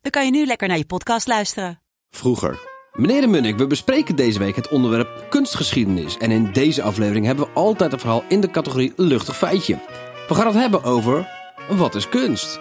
dan kan je nu lekker naar je podcast luisteren. Vroeger. Meneer de Munnik, we bespreken deze week het onderwerp kunstgeschiedenis. En in deze aflevering hebben we altijd een verhaal in de categorie luchtig feitje. We gaan het hebben over wat is kunst?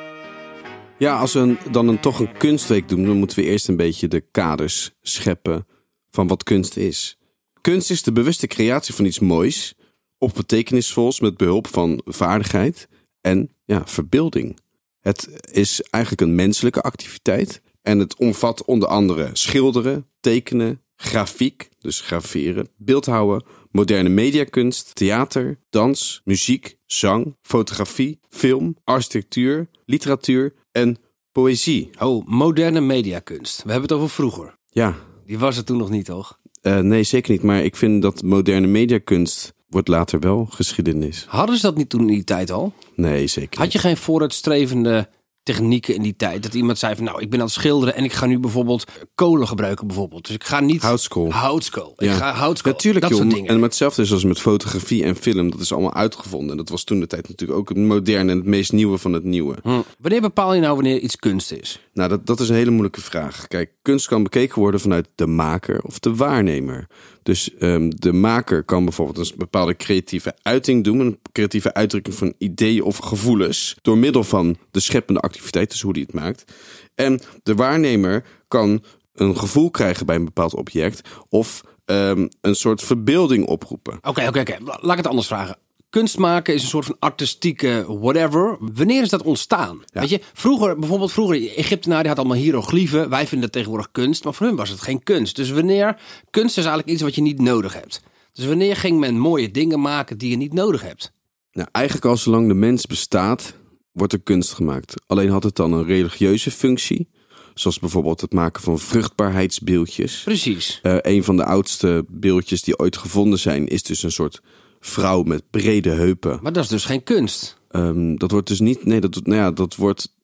Ja, als we dan een, toch een kunstweek doen, dan moeten we eerst een beetje de kaders scheppen van wat kunst is. Kunst is de bewuste creatie van iets moois, of betekenisvols met behulp van vaardigheid en ja, verbeelding. Het is eigenlijk een menselijke activiteit en het omvat onder andere schilderen, tekenen, grafiek, dus graveren, beeldhouwen, moderne mediakunst, theater, dans, muziek, zang, fotografie, film, architectuur, literatuur en poëzie. Oh, moderne mediakunst. We hebben het over vroeger. Ja, Die was het toen nog niet, toch? eh, nee, zeker niet. Maar ik vind dat moderne mediakunst wordt later wel geschiedenis. Hadden ze dat niet toen in die tijd al? Nee, zeker Had je geen vooruitstrevende technieken in die tijd? Dat iemand zei van nou, ik ben aan het schilderen en ik ga nu bijvoorbeeld kolen gebruiken bijvoorbeeld. Dus ik ga niet... Houtskool. Houtskool. Ja. Ik ga houtskool. Natuurlijk, dat joh. soort dingen. En hetzelfde is als met fotografie en film. Dat is allemaal uitgevonden. En dat was toen de tijd natuurlijk ook het moderne en het meest nieuwe van het nieuwe. Hm. Wanneer bepaal je nou wanneer iets kunst is? Nou, dat, dat is een hele moeilijke vraag. Kijk, kunst kan bekeken worden vanuit de maker of de waarnemer. Dus ehm, de maker kan bijvoorbeeld een bepaalde creatieve uiting doen. Een creatieve uitdrukking van ideeën of gevoelens. Door middel van de scheppende activiteit, dus hoe die het maakt. En de waarnemer kan een gevoel krijgen bij een bepaald object. Of ehm, een soort verbeelding oproepen. Oké, oké, oké. Laat ik het anders vragen. Kunst maken is een soort van artistieke whatever. Wanneer is dat ontstaan? Weet je, vroeger, bijvoorbeeld vroeger, Egyptenaren die had allemaal hieroglyphen. Wij vinden dat tegenwoordig kunst, maar voor hun was het geen kunst. Dus wanneer, kunst is eigenlijk iets wat je niet nodig hebt. Dus wanneer ging men mooie dingen maken die je niet nodig hebt? Nou, eigenlijk al zolang de mens bestaat, wordt er kunst gemaakt. Alleen had het dan een religieuze functie. Zoals bijvoorbeeld het maken van vruchtbaarheidsbeeldjes. Precies. Eh, een van de oudste beeldjes die ooit gevonden zijn, is dus een soort vrouw met brede heupen. Maar dat is dus geen kunst. Ehm, dat wordt dus niet. Nee, dat, nou ja, dat wordt.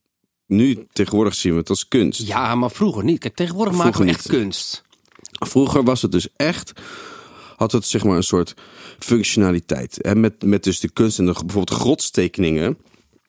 Nu tegenwoordig zien we het als kunst. Ja, maar vroeger niet. Kijk, tegenwoordig Vroeger maken we echt niet. kunst. Vroeger was het dus echt. Had het zeg maar een soort functionaliteit. Hè? Met, met dus de kunst en de, bijvoorbeeld grotstekeningen.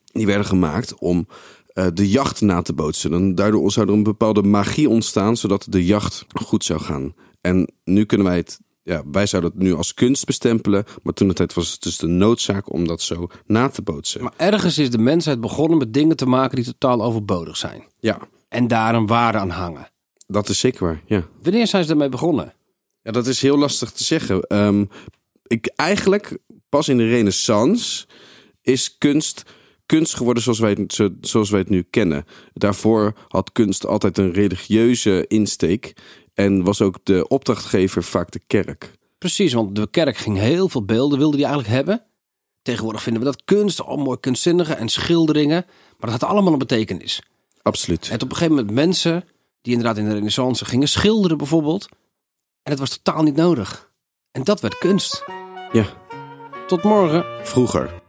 Die werden gemaakt om eh, de jacht na te bootsen. En daardoor zou er een bepaalde magie ontstaan. Zodat de jacht goed zou gaan. En nu kunnen wij het. Ja, wij zouden het nu als kunst bestempelen. Maar toen de tijd was het dus de noodzaak om dat zo na te bootsen. Maar ergens is de mensheid begonnen met dingen te maken die totaal overbodig zijn. Ja, En daar een waarde aan hangen. dat is zeker waar. Ja. Wanneer zijn ze ermee begonnen? Ja, dat is heel lastig te zeggen. Ehm, ik, eigenlijk, pas in de renaissance is kunst kunst geworden zoals wij, het, zo- zoals wij het nu kennen. Daarvoor had kunst altijd een religieuze insteek. En was ook de opdrachtgever vaak de kerk. Precies, want de kerk ging heel veel beelden, wilde die eigenlijk hebben. Tegenwoordig vinden we dat kunst, al mooi kunstzinnige en schilderingen. Maar dat had allemaal een betekenis. Absoluut. En op een gegeven moment mensen die inderdaad in de renaissance gingen schilderen bijvoorbeeld. En het was totaal niet nodig. En dat werd kunst. Ja, Tot morgen. vroeger.